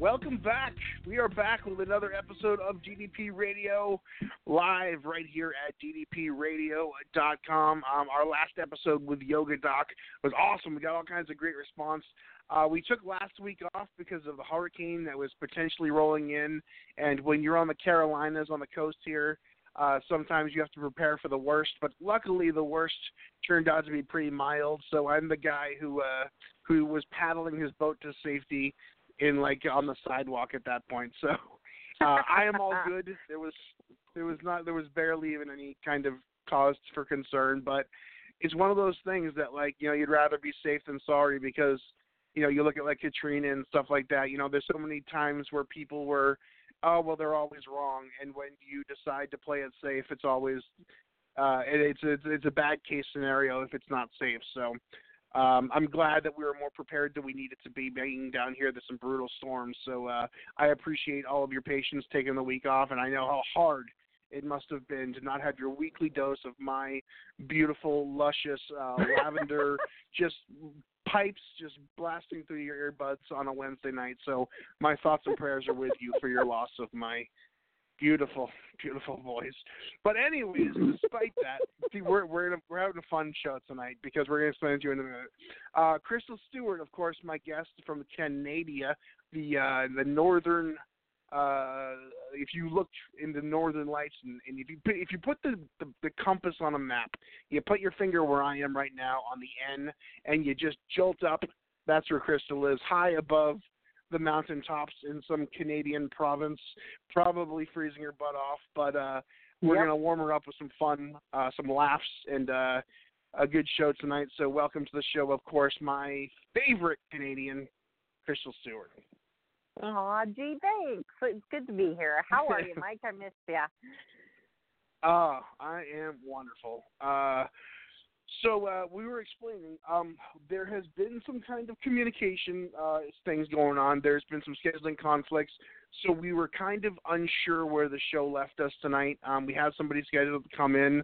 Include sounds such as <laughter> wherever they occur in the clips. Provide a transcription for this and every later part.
Welcome back. We are back with another episode of DDP Radio live right here at DDPRadio.com. Um, our last episode with Yoga Doc was awesome. We got all kinds of great response. Uh, we took last week off because of the hurricane that was potentially rolling in, and when you're on the Carolinas on the coast here, uh, sometimes you have to prepare for the worst. But luckily, the worst turned out to be pretty mild. So I'm the guy who uh, who was paddling his boat to safety in like on the sidewalk at that point. So uh, I am all good. <laughs> There was there was not there was barely even any kind of cause for concern, but it's one of those things that like you know you'd rather be safe than sorry because you know you look at like Katrina and stuff like that. You know there's so many times where people were oh well they're always wrong, and when you decide to play it safe, it's always uh, it, it's it's it's a bad case scenario if it's not safe. So um, I'm glad that we were more prepared than we needed to be being down here. There's some brutal storms, so uh, I appreciate all of your patience taking the week off, and I know how hard it must have been to not have your weekly dose of my beautiful, luscious uh, <laughs> lavender just pipes just blasting through your earbuds on a Wednesday night. So my thoughts and prayers are with you for your loss of my beautiful, beautiful voice. But anyways, despite that, see, we're we're we're having a fun show tonight because we're going to explain to you in a minute. Uh, Crystal Stewart, of course, my guest from Canada, the uh, the northern. Uh, if you look in the northern lights, and, and if you put, if you put the, the the compass on a map, you put your finger where I am right now on the N, and you just jolt up. That's where Crystal is, high above the mountaintops in some Canadian province, probably freezing her butt off. But uh, we're Yep. gonna warm her up with some fun, uh, some laughs, and uh, a good show tonight. So welcome to the show, of course, my favorite Canadian, Crystal Stewart. Aw, gee, thanks. It's good to be here. How are you, <laughs> Mike? I missed you. Uh, I am wonderful. Uh, so uh, we were explaining. Um, there has been some kind of communication uh, things going on. There's been some scheduling conflicts. So we were kind of unsure where the show left us tonight. Um, we had somebody scheduled to come in,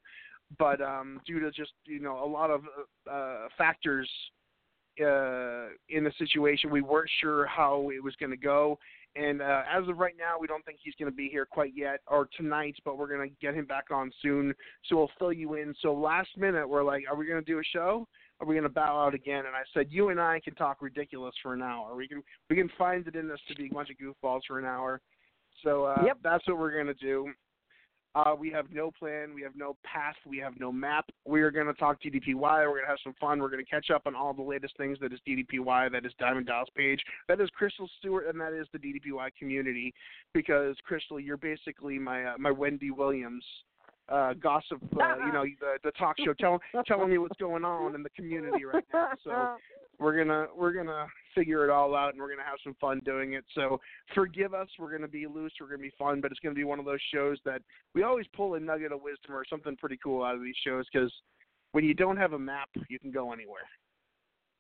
but um, due to just you know a lot of uh, factors uh, in the situation, we weren't sure how it was going to go. And uh, as of right now, we don't think he's going to be here quite yet or tonight, but we're going to get him back on soon. So we'll fill you in. So last minute, we're like, are we going to do a show? Are we going to bow out again? And I said, you and I can talk ridiculous for an hour. We can we can find it in us to be a bunch of goofballs for an hour. So uh, Yep. that's what we're going to do. Uh, we have no plan. We have no path. We have no map. We are going to talk DDPY. We're going to have some fun. We're going to catch up on all the latest things that is DDPY, that is Diamond Dallas Page, that is Crystal Stewart, and that is the DDPY community. Because Crystal, you're basically my uh, my Wendy Williams uh, gossip. Uh, you know, <laughs> the the talk show, tell, telling me what's going on in the community right now. So we're gonna we're gonna figure it all out and we're gonna have some fun doing it. So forgive us. We're gonna be loose. We're gonna be fun, but it's gonna be one of those shows that we always pull a nugget of wisdom or something pretty cool out of these shows because when you don't have a map, you can go anywhere.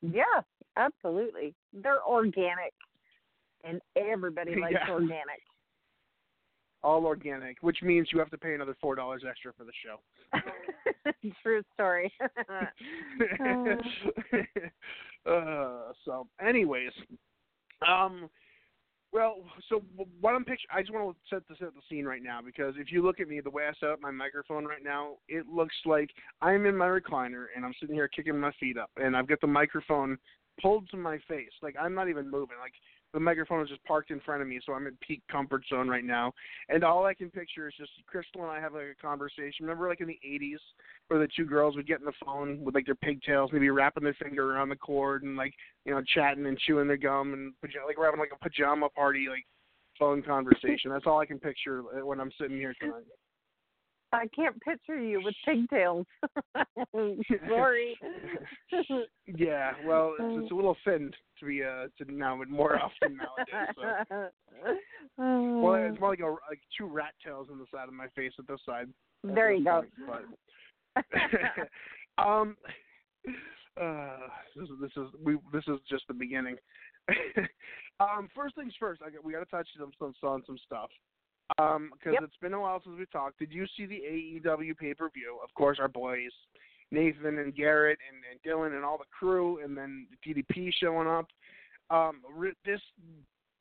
Yeah, absolutely. They're organic, and everybody <laughs> likes Yeah. organic. All organic, which means you have to pay another four dollars extra for the show. <laughs> True story. <laughs> Oh. Uh, so, anyways, um, Well, so what I'm picturing, I just want to set the set the scene right now because if you look at me, the way I set up my microphone right now, it looks like I'm in my recliner and I'm sitting here kicking my feet up, and I've got the microphone pulled to my face, like I'm not even moving, like the microphone is just parked in front of me, so I'm in peak comfort zone right now. And all I can picture is just Crystal and I have like a conversation. Remember, like in the '80s, where the two girls would get in the phone with like their pigtails, maybe wrapping their finger around the cord and like you know chatting and chewing their gum and like we're having like a pajama party, like phone conversation. That's all I can picture uh, when I'm sitting here tonight. I can't picture you with pigtails. <laughs> Sorry. <laughs> Yeah, well, it's, it's a little thin to be uh to now, more often nowadays. So. <laughs> Well, it's more like a like two rat tails on the side of my face at this side. there you go. But um, uh, this is this is we this is just the beginning. um, first things first, I got, we got to touch on some on some stuff. Um, because Yep. it's been a while since we talked. Did you see the AEW pay per view? Of course, our boys Nathan and Garrett and, and Dylan and all the crew, and then DDP showing up. Um, re- this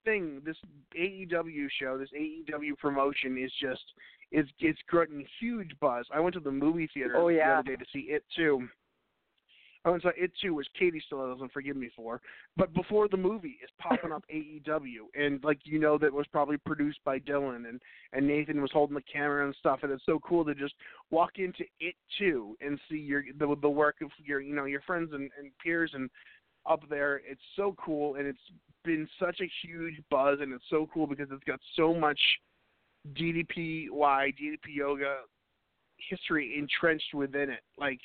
thing, this AEW show, this AEW promotion is just it's it's getting huge buzz. I went to the movie theater Oh, the other day to see it too. I went to it too, which Katie still doesn't forgive me for. But before the movie is popping up AEW, and like you know, that was probably produced by Dylan, and and Nathan was holding the camera and stuff, and it's so cool to just walk into it too and see your the the work of your you know your friends and, and peers and up there. It's so cool, and it's been such a huge buzz, and it's so cool because it's got so much DDPY, DDP yoga history entrenched within it. Like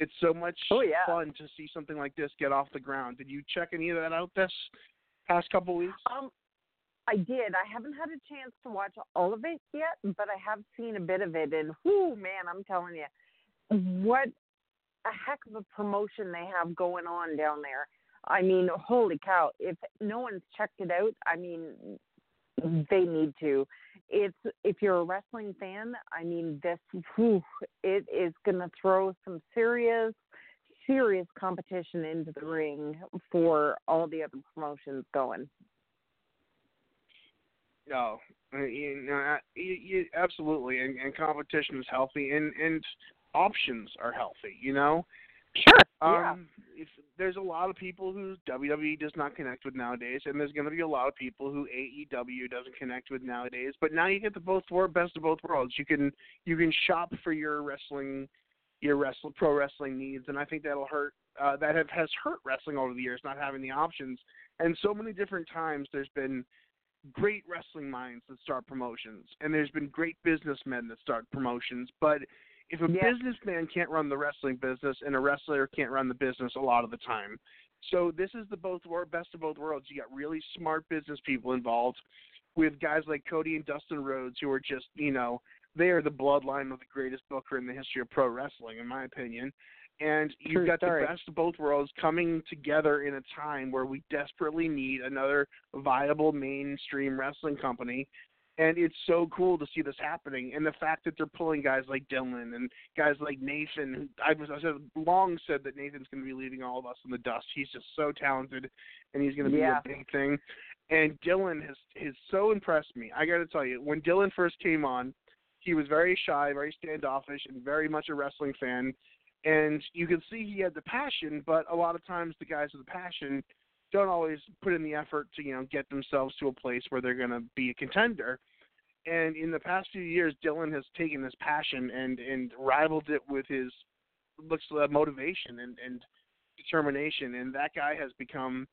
it's so much Oh, yeah. fun to see something like this get off the ground. Did you check any of that out this past couple weeks? Um, I did. I haven't had a chance to watch all of it yet, but I have seen a bit of it, and whoo, man, I'm telling you, what a heck of a promotion they have going on down there. I mean, holy cow! If no one's checked it out, I mean, they need to. It's if you're a wrestling fan, I mean, this whew, it is going to throw some serious, serious competition into the ring for all the other promotions going. No, uh, you know, uh, you, you, absolutely, and, and competition is healthy, and and options are healthy. You know, Sure. yeah. um, if there's a lot of people who WWE does not connect with nowadays, and there's going to be a lot of people who AEW doesn't connect with nowadays. But now you get the both wor- best of both worlds. You can you can shop for your wrestling, your wrestle pro wrestling needs, and I think that'll hurt. Uh, that have, has hurt wrestling over the years, not having the options. And so many different times, there's been great wrestling minds that start promotions, and there's been great businessmen that start promotions. But if a Yeah. businessman can't run the wrestling business, and a wrestler can't run the business a lot of the time, so this is the both wor- best of both worlds. You got really smart business people involved, with guys like Cody and Dustin Rhodes, who are just you know they are the bloodline of the greatest booker in the history of pro wrestling, in my opinion. And you've True got story. the best of both worlds coming together in a time where we desperately need another viable mainstream wrestling company. And it's so cool to see this happening, and the fact that they're pulling guys like Dylan and guys like Nathan. who I was I said long said that Nathan's going to be leaving all of us in the dust. He's just so talented, and he's going to be Yeah. a big thing. And Dylan has has so impressed me. I got to tell you, when Dylan first came on, he was very shy, very standoffish, and very much a wrestling fan. And you can see he had the passion, but a lot of times the guys with the passion don't always put in the effort to you know get themselves to a place where they're going to be a contender. And in the past few years, Dylan has taken this passion and and rivaled it with his looks uh, motivation and and determination, and that guy has become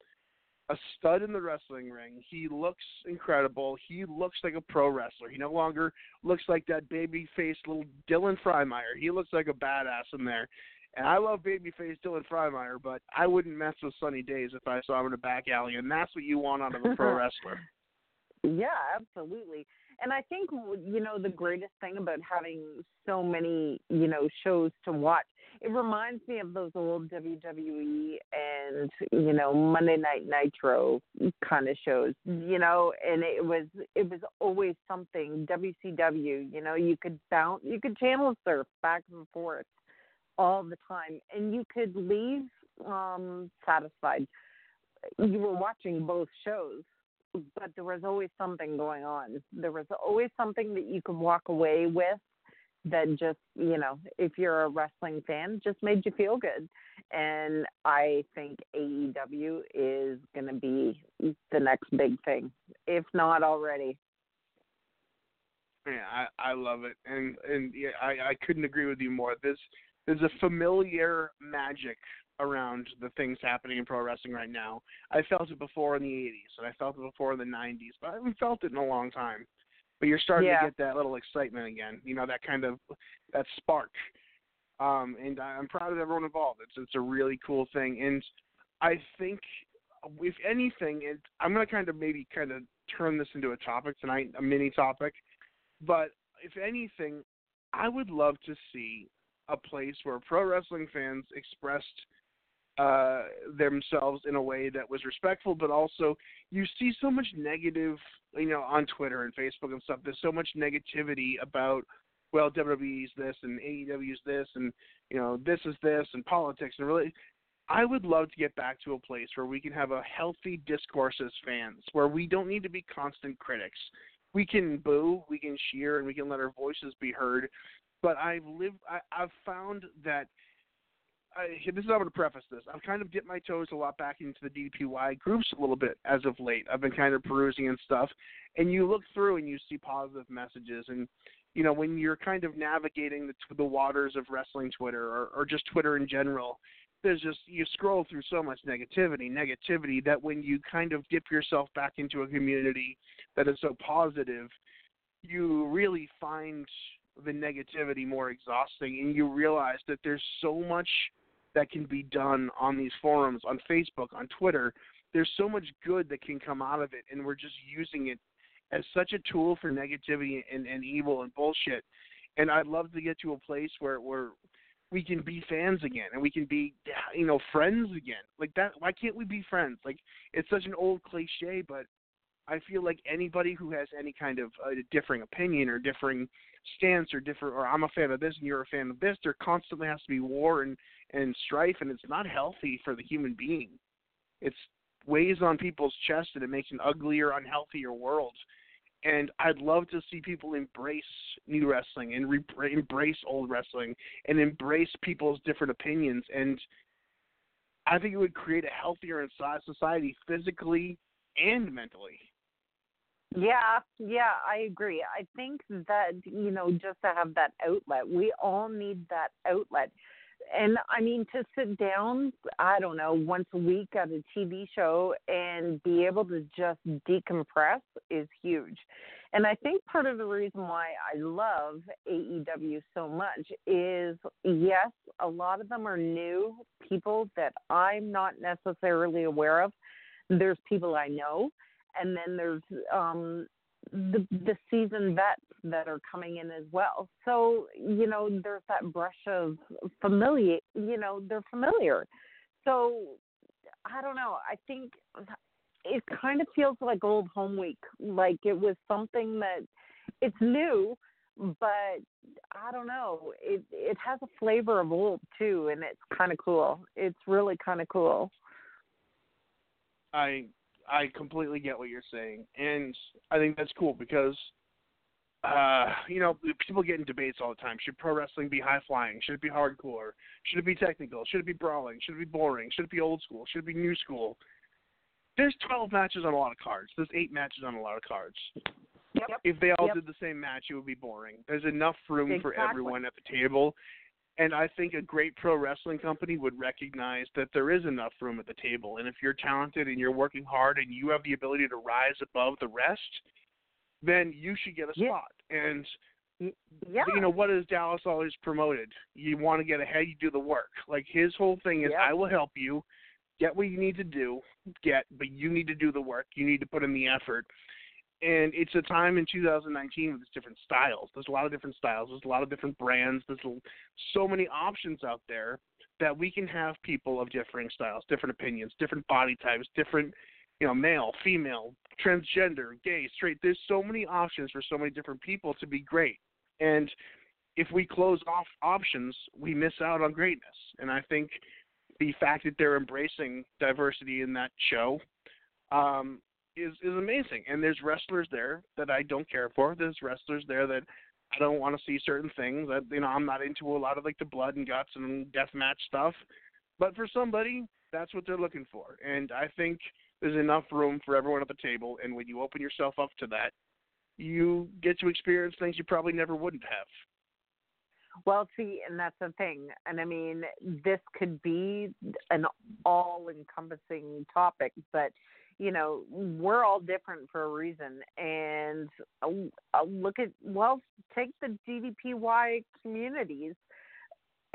a stud in the wrestling ring. He looks incredible. He looks like a pro wrestler. He no longer looks like that baby faced little Dylan Freimeyer. He looks like a badass in there. And I love babyface Dylan Freimeyer, but I wouldn't mess with Sunny Days if I saw him in a back alley, and that's what you want out of a pro <laughs> wrestler. Yeah, absolutely. And I think you know the greatest thing about having so many you know shows to watch. It reminds me of those old WWE and you know Monday Night Nitro kind of shows. You know, and it was it was always something WCW. You know, you could bounce, you could channel surf back and forth all the time, and you could leave um satisfied. You were watching both shows but there was always something going on. There was always something that you could walk away with that just, you know, if you're a wrestling fan, just made you feel good. And I think AEW is going to be the next big thing, if not already. Yeah, I I love it, and and yeah, I I couldn't agree with you more. There's there's a familiar magic around the things happening in pro wrestling right now. I felt it before in the 80s, and I felt it before in the 90s, but I haven't felt it in a long time. But you're starting Yeah. to get that little excitement again. You know that kind of that spark. Um, and I'm proud of everyone involved. It's it's a really cool thing, and I think if anything, it, I'm going to kind of maybe kind of turn this into a topic tonight, a mini topic. But if anything, I would love to see a place where pro wrestling fans expressed uh, themselves in a way that was respectful, but also you see so much negative, you know, on Twitter and Facebook and stuff. There's so much negativity about, well, WWE's this and AEW's this, and you know, this is this, and politics, and really. I would love to get back to a place where we can have a healthy discourse as fans, where we don't need to be constant critics. We can boo, we can cheer, and we can let our voices be heard. But I've lived, I, I've found that I, this is I'm going to preface this. I've kind of dipped my toes a lot back into the DDPY groups a little bit as of late. I've been kind of perusing and stuff, and you look through and you see positive messages. And you know, when you're kind of navigating the the waters of wrestling Twitter or, or just Twitter in general, there's just you scroll through so much negativity, negativity that when you kind of dip yourself back into a community that is so positive, you really find the negativity more exhausting, and you realize that there's so much that can be done on these forums, on Facebook, on Twitter. There's so much good that can come out of it, and we're just using it as such a tool for negativity and, and evil and bullshit. And I'd love to get to a place where where we can be fans again and we can be you know friends again. Like that. Why can't we be friends? Like it's such an old cliche, but I feel like anybody who has any kind of uh, differing opinion or differing stance or different or I'm a fan of this and you're a fan of this, there constantly has to be war and and strife, and it's not healthy for the human being. It's weighs on people's chest and it makes an uglier, unhealthier world. And I'd love to see people embrace new wrestling and re- embrace old wrestling and embrace people's different opinions. And I think it would create a healthier society physically and mentally. Yeah, yeah, I agree. I think that, you know, just to have that outlet, we all need that outlet. And I mean, to sit down, I don't know, once a week at a TV show and be able to just decompress is huge. And I think part of the reason why I love AEW so much is yes, a lot of them are new people that I'm not necessarily aware of. There's people I know and then there's um the the seasoned vets that are coming in as well. So you know, there's that brush of familiar. You know, they're familiar. So I don't know. I think it kind of feels like old home week. Like it was something that it's new, but I don't know. It it has a flavor of old too, and it's kind of cool. It's really kind of cool. I I completely get what you're saying, and I think that's cool because, uh, you know, people get in debates all the time. Should pro wrestling be high flying? Should it be hardcore? Should it be technical? Should it be brawling? Should it be boring? Should it be old school? Should it be new school? There's 12 matches on a lot of cards. There's eight matches on a lot of cards. Yep. If they all Yep. did the same match, it would be boring. There's enough room for everyone at the table. And I think a great pro wrestling company would recognize that there is enough room at the table. And if you're talented and you're working hard and you have the ability to rise above the rest, then you should get a Yeah. spot. And Yeah. you know what has Dallas always promoted? You want to get ahead, you do the work. Like his whole thing is, Yep. I will help you get what you need to do, get, but you need to do the work. You need to put in the effort. And it's a time in 2019 with different styles. There's a lot of different styles. There's a lot of different brands. There's so many options out there that we can have people of differing styles, different opinions, different body types, different, you know, male, female, transgender, gay, straight. There's so many options for so many different people to be great. And if we close off options, we miss out on greatness. And I think the fact that they're embracing diversity in that show um, is is amazing. And there's wrestlers there that I don't care for. There's wrestlers there that I don't want to see certain things. That you know, I'm not into a lot of like the blood and guts and death match stuff. But for somebody, that's what they're looking for. And I think there's enough room for everyone at the table. And when you open yourself up to that, you get to experience things you probably never wouldn't have. Well, see, and that's the thing. And I mean, this could be an all encompassing topic, but, you know, we're all different for a reason. And uh, uh, look at, well, take the DDPY communities.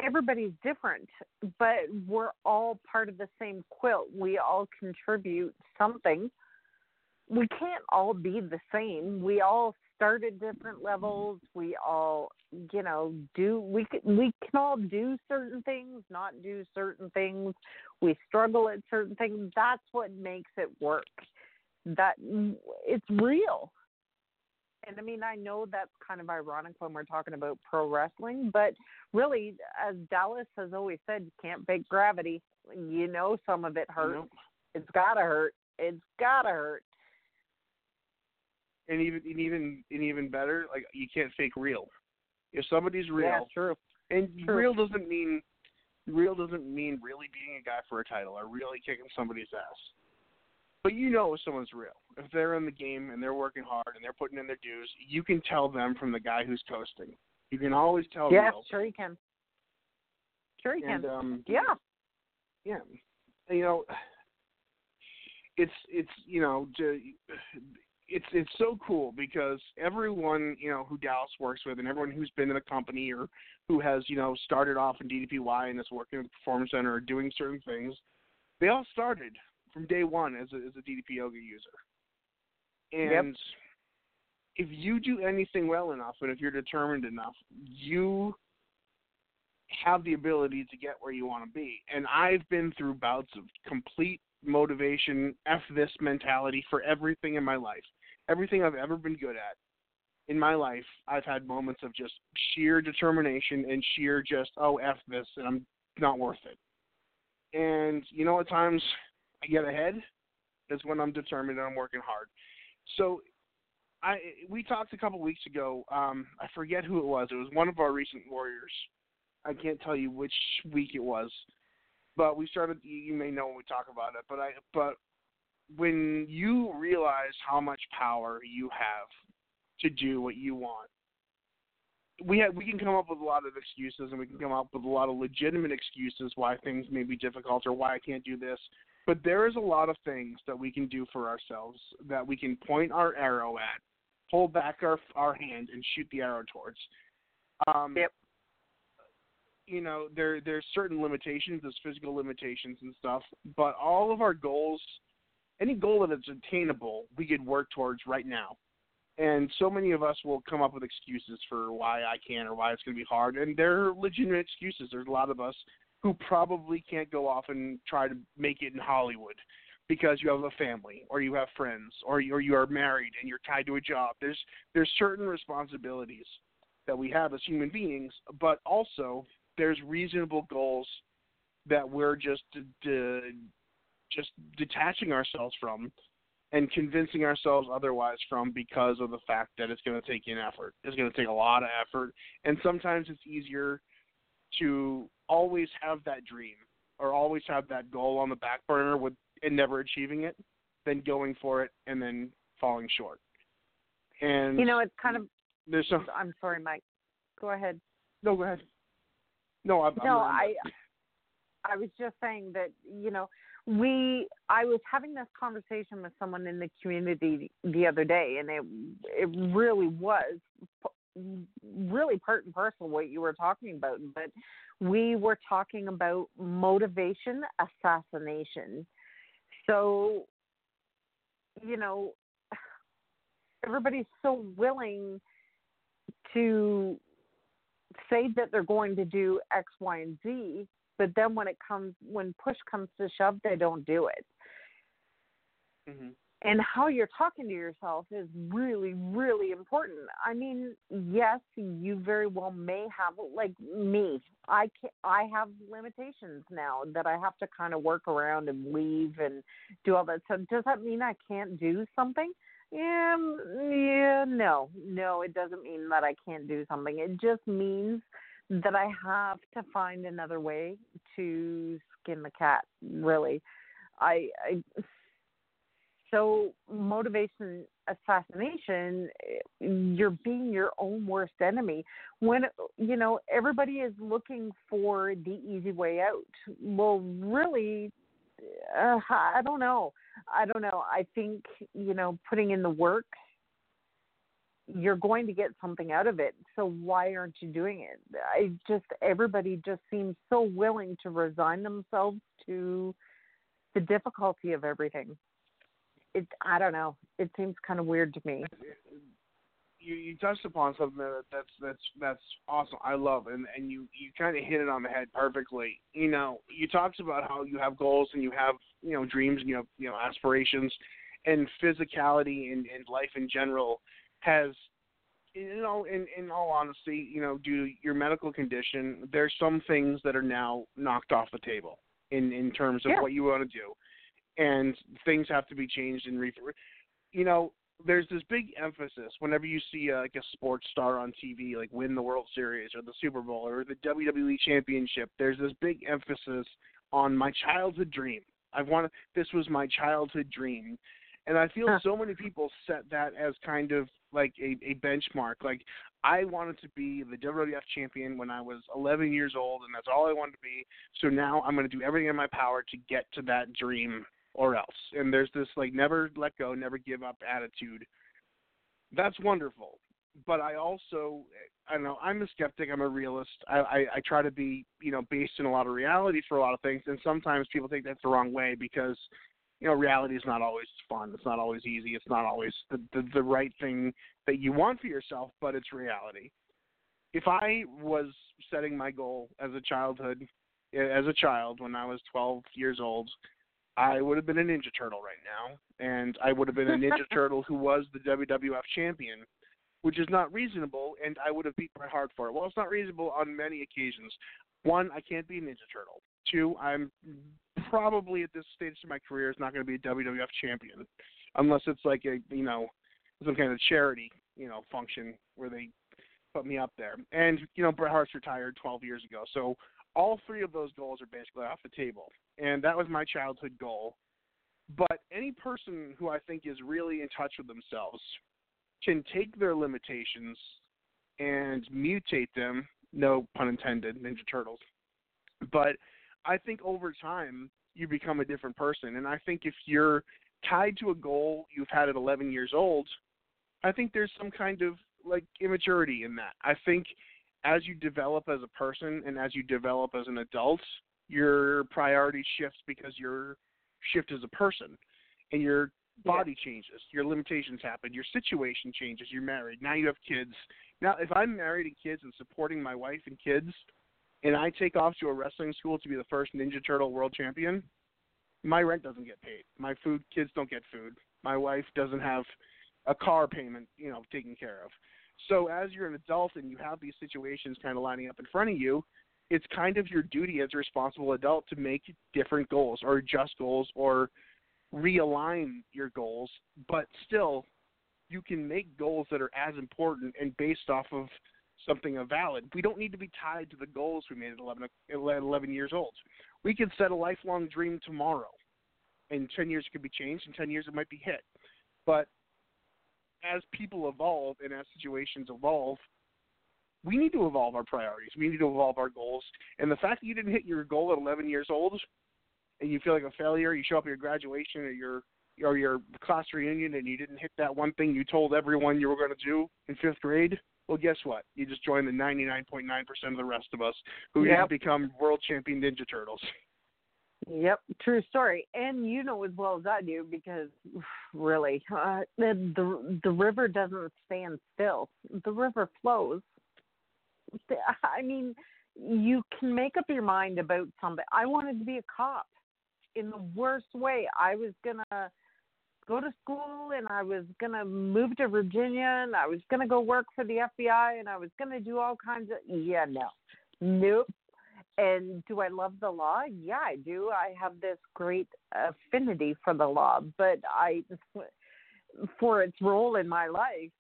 Everybody's different, but we're all part of the same quilt. We all contribute something. We can't all be the same. We all start at different levels. We all, you know, do we can, we can all do certain things, not do certain things. We struggle at certain things. That's what makes it work. That it's real. And I mean, I know that's kind of ironic when we're talking about pro wrestling, but really, as Dallas has always said, you can't fake gravity. You know, some of it hurts. Nope. It's gotta hurt. It's gotta hurt. And even and even and even better, like you can't fake real. If somebody's real, Yeah, true. And True. real doesn't mean real doesn't mean really beating a guy for a title or really kicking somebody's ass. But you know if someone's real. If they're in the game and they're working hard and they're putting in their dues, you can tell them from the guy who's coasting. You can always tell Yeah, real. sure you can. Sure you And can. um yeah. yeah. You know it's it's you know to, it's it's so cool because everyone you know who Dallas works with and everyone who's been in the company or who has you know started off in DDPY and is working at the performance center or doing certain things, they all started from day one as a as a DDP yoga user. And if you do anything well enough and if you're determined enough, you have the ability to get where you want to be. And I've been through bouts of complete motivation, F this mentality for everything in my life. Everything I've ever been good at in my life, I've had moments of just sheer determination and sheer just, oh, F this, and I'm not worth it. And, you know, at times I get ahead. That's when I'm determined and I'm working hard. So I we talked a couple of weeks ago. Um, I forget who it was. It was one of our recent warriors. I can't tell you which week it was, but we started. You you may know when we talk about it, but I but when you realize how much power you have to do what you want, we have we can come up with a lot of excuses, and we can come up with a lot of legitimate excuses why things may be difficult or why I can't do this. But there is a lot of things that we can do for ourselves that we can point our arrow at, pull back our our hand, and shoot the arrow towards. Um, Yep. You know, there there's certain limitations, there's physical limitations and stuff, but all of our goals, any goal that is attainable, we could work towards right now. And so many of us will come up with excuses for why I can't or why it's going to be hard, and they're legitimate excuses. There's a lot of us who probably can't go off and try to make it in Hollywood because you have a family or you have friends or you, or you are married and you're tied to a job. There's there's certain responsibilities that we have as human beings, but also there's reasonable goals that we're just d- d- just detaching ourselves from and convincing ourselves otherwise from because of the fact that it's going to take an effort. It's going to take a lot of effort, and sometimes it's easier to always have that dream or always have that goal on the back burner with and never achieving it than going for it and then falling short. And You know, it's kind of. there's some I'm sorry, Mike. Go ahead. no go ahead. No, I'm, no, I'm I. I was just saying that you know we. I was having this conversation with someone in the community the other day, and it it really was really part and parcel what you were talking about. But we were talking about motivation assassination. So, you know, everybody's so willing to say that they're going to do X, Y, and Z, but then when it comes, when push comes to shove, they don't do it. hmm and how you're talking to yourself is really really important. I mean yes you very well may have like me i can i have limitations now that i have to kind of work around and leave and do all that. So does that mean i can't do something? Yeah, yeah no no it doesn't mean that i can't do something. It just means that i have to find another way to skin the cat really. I i so motivation assassination you're being your own worst enemy. When you know everybody is looking for the easy way out. Well really uh, i don't know. I don't know. I think you know putting in the work you're going to get something out of it so why aren't you doing it i just everybody just seems so willing to resign themselves to the difficulty of everything it I don't know. It seems kind of weird to me. Uh, you you touched upon something that that's that's that's awesome. I love and and you you kind of hit it on the head perfectly. You know, you talked about how you have goals and you have you know dreams and you have you know aspirations, and physicality and and life in general has you know, in in all honesty, you know, due to your medical condition, there's some things that are now knocked off the table in in terms of yeah. what you want to do. And things have to be changed and re- you know there's this big emphasis whenever you see uh, like a sports star on TV like win the World Series or the Super Bowl or the WWE championship there's this big emphasis on my childhood dream. I've wanted this was my childhood dream and I feel huh. so many people set that as kind of like a, a benchmark like I wanted to be the WWF champion when I was 11 years old and that's all I wanted to be so now I'm going to do everything in my power to get to that dream or else. And there's this like never let go, never give up attitude. That's wonderful. But I also, I don't know, I'm a skeptic. I'm a realist. I, I, I try to be, you know, based in a lot of reality for a lot of things. And sometimes people take that the wrong way because, you know, reality is not always fun. It's not always easy. It's not always the, the, the right thing that you want for yourself, but it's reality. If I was setting my goal as a childhood, as a child when I was 12 years old, I would have been a Ninja Turtle right now, and I would have been a Ninja <laughs> Turtle who was the WWF champion, which is not reasonable, and I would have beat Bret Hart for it. Well, it's not reasonable on many occasions. One, I can't be a Ninja Turtle. Two, I'm probably at this stage of my career is not going to be a WWF champion, unless it's like a you know some kind of charity you know function where they put me up there. And you know Bret Hart's retired 12 years ago, so all three of those goals are basically off the table. And that was my childhood goal. But any person who I think is really in touch with themselves can take their limitations and mutate them, no pun intended, Ninja Turtles. But I think over time you become a different person. And I think if you're tied to a goal you've had at 11 years old, I think there's some kind of like immaturity in that. I think as you develop as a person and as you develop as an adult, your priority shifts because your shift as a person and your body yeah. changes, your limitations happen, your situation changes, you're married, now you have kids. Now if I'm married and kids and supporting my wife and kids and I take off to a wrestling school to be the first Ninja Turtle world champion, my rent doesn't get paid. My food kids don't get food. My wife doesn't have a car payment, you know, taken care of. So as you're an adult and you have these situations kind of lining up in front of you, it's kind of your duty as a responsible adult to make different goals or adjust goals or realign your goals, but still you can make goals that are as important and based off of something valid. We don't need to be tied to the goals we made at 11, 11 years old. We can set a lifelong dream tomorrow. In 10 years, it could be changed. In 10 years, it might be hit. But as people evolve and as situations evolve, we need to evolve our priorities. We need to evolve our goals. And the fact that you didn't hit your goal at 11 years old and you feel like a failure, you show up at your graduation or your or your class reunion and you didn't hit that one thing you told everyone you were going to do in fifth grade, well, guess what? You just joined the 99.9% of the rest of us who yep. have become world champion Ninja Turtles. <laughs> Yep, true story. And you know as well as I do because <sighs> really, uh, the, the the river doesn't stand still. The river flows. I mean, you can make up your mind about something. I wanted to be a cop in the worst way. I was gonna go to school and I was going to move to Virginia and I was going to go work for the FBI and I was going to do all kinds of yeah, no. Nope. And do I love the law? Yeah, I do. I have this great affinity for the law, but I <laughs> for its role in my life,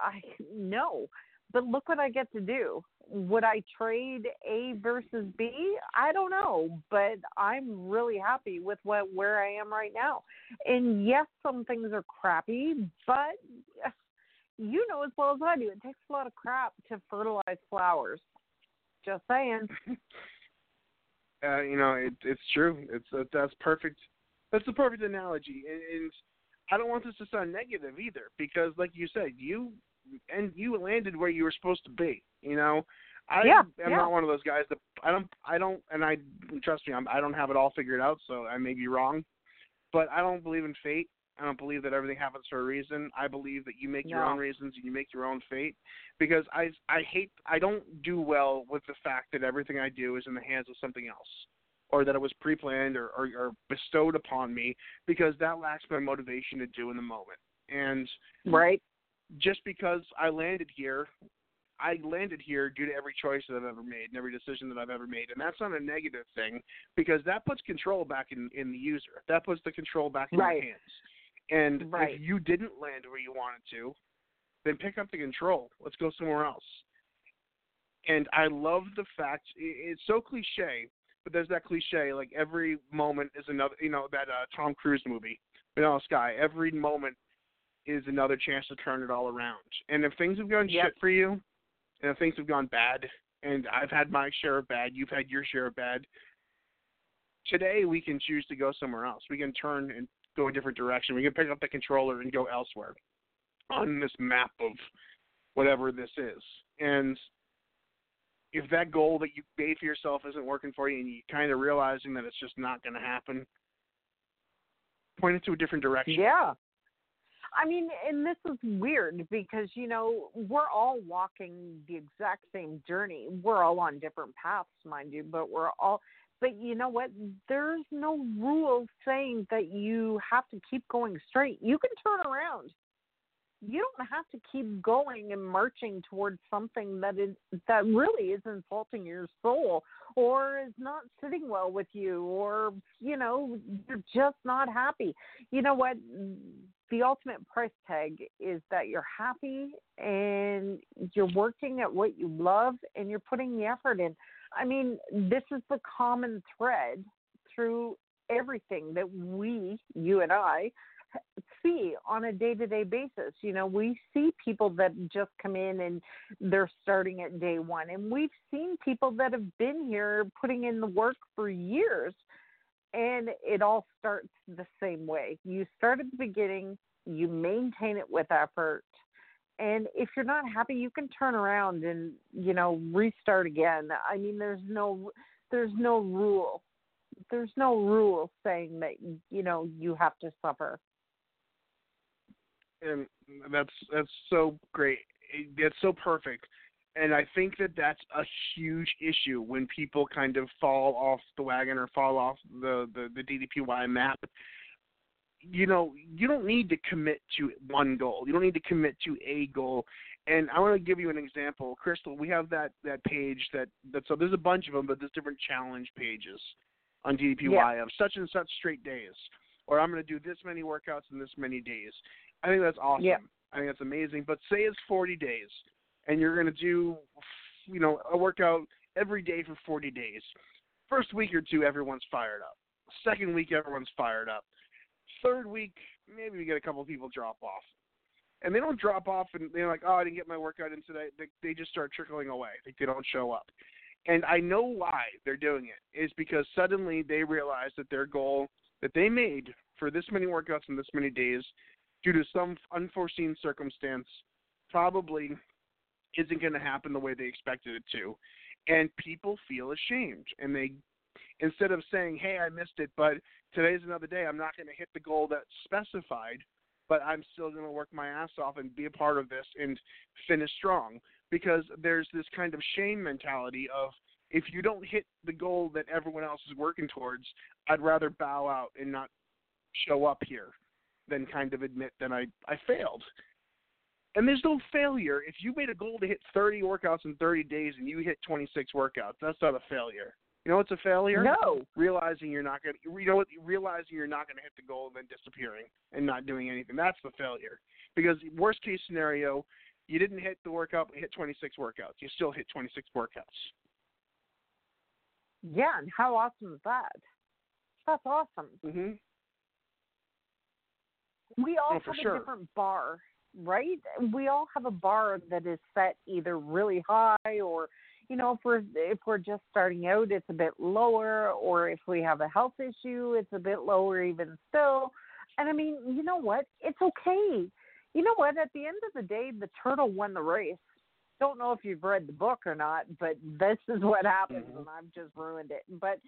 I no. But look what I get to do. Would I trade A versus B? I don't know, but I'm really happy with what where I am right now. And yes, some things are crappy, but you know as well as I do, it takes a lot of crap to fertilize flowers. Just saying. <laughs> uh, you know, it, it's true. It's uh, that's perfect. That's the perfect analogy, and, and I don't want this to sound negative either, because like you said, you and you landed where you were supposed to be. You know, I Yeah, am yeah. not one of those guys that I don't I don't and I trust me, I'm, I don't have it all figured out, so I may be wrong, but I don't believe in fate. I don't believe that everything happens for a reason. I believe that you make your own reasons and you make your own fate. Because I I hate I don't do well with the fact that everything I do is in the hands of something else, or that it was pre-planned or, or, or bestowed upon me. Because that lacks my motivation to do in the moment. And Right? Just because I landed here, I landed here due to every choice that I've ever made and every decision that I've ever made, and that's not a negative thing because that puts control back in in the user. That puts the control back in Right. your hands. And Right. if you didn't land where you wanted to, then pick up the control. Let's go somewhere else. And I love the fact it's so cliche, but there's that cliche like every moment is another. You know that uh, Tom Cruise movie, Vanilla Sky. Every moment is another chance to turn it all around. And if things have gone Yep. shit for you, and if things have gone bad, and I've had my share of bad, you've had your share of bad. Today we can choose to go somewhere else. We can turn and go a different direction. We can pick up the controller and go elsewhere on this map of whatever this is. And if that goal that you made for yourself isn't working for you and you kind of realizing that it's just not going to happen, point it to a different direction. Yeah. I mean, and this is weird because, you know, we're all walking the exact same journey. We're all on different paths, mind you, but we're all, but you know what? There's no rule saying that you have to keep going straight. You can turn around. You don't have to keep going and marching towards something that is that really is insulting your soul or is not sitting well with you or you know you're just not happy you know what the ultimate price tag is that you're happy and you're working at what you love and you're putting the effort in i mean this is the common thread through everything that we you and i see on a day to day basis. You know, we see people that just come in and they're starting at day one. And we've seen people that have been here putting in the work for years. And it all starts the same way. You start at the beginning, you maintain it with effort. And if you're not happy, you can turn around and, you know, restart again. I mean, there's no there's no rule. There's no rule saying that, you know, you have to suffer. and that's that's so great. It's so perfect, and I think that that's a huge issue when people kind of fall off the wagon or fall off the the, the DDPY map. You know, you don't need to commit to one goal. You don't need to commit to a goal. And I want to give you an example, Crystal. We have that that page that that so there's a bunch of them, but there's different challenge pages on DDPY of such and such straight days, or I'm going to do this many workouts in this many days. I think that's awesome. Yeah. I think that's amazing. But say it's 40 days, and you're going to do, you know, a workout every day for 40 days. First week or two, everyone's fired up. Second week, everyone's fired up. Third week, maybe we get a couple of people drop off, and they don't drop off and they're like, "Oh, I didn't get my workout in today." They, they just start trickling away. Like they don't show up. And I know why they're doing it is because suddenly they realize that their goal that they made for this many workouts in this many days due to some unforeseen circumstance probably isn't going to happen the way they expected it to and people feel ashamed and they instead of saying hey i missed it but today's another day i'm not going to hit the goal that's specified but i'm still going to work my ass off and be a part of this and finish strong because there's this kind of shame mentality of if you don't hit the goal that everyone else is working towards i'd rather bow out and not show up here than kind of admit that I I failed. And there's no failure if you made a goal to hit 30 workouts in 30 days and you hit 26 workouts. That's not a failure. You know it's a failure? No. Realizing you're not going to, you know what, realizing you're not going to hit the goal and then disappearing and not doing anything. That's the failure. Because worst case scenario, you didn't hit the workout, but hit 26 workouts. You still hit 26 workouts. Yeah, and how awesome is that? That's awesome. Mm-hmm. We all Oh, have sure. a different bar, right? We all have a bar that is set either really high or you know, if we're if we're just starting out it's a bit lower or if we have a health issue it's a bit lower even still. And I mean, you know what? It's okay. You know what? At the end of the day, the turtle won the race. Don't know if you've read the book or not, but this is what happens, Mhm. and I've just ruined it. But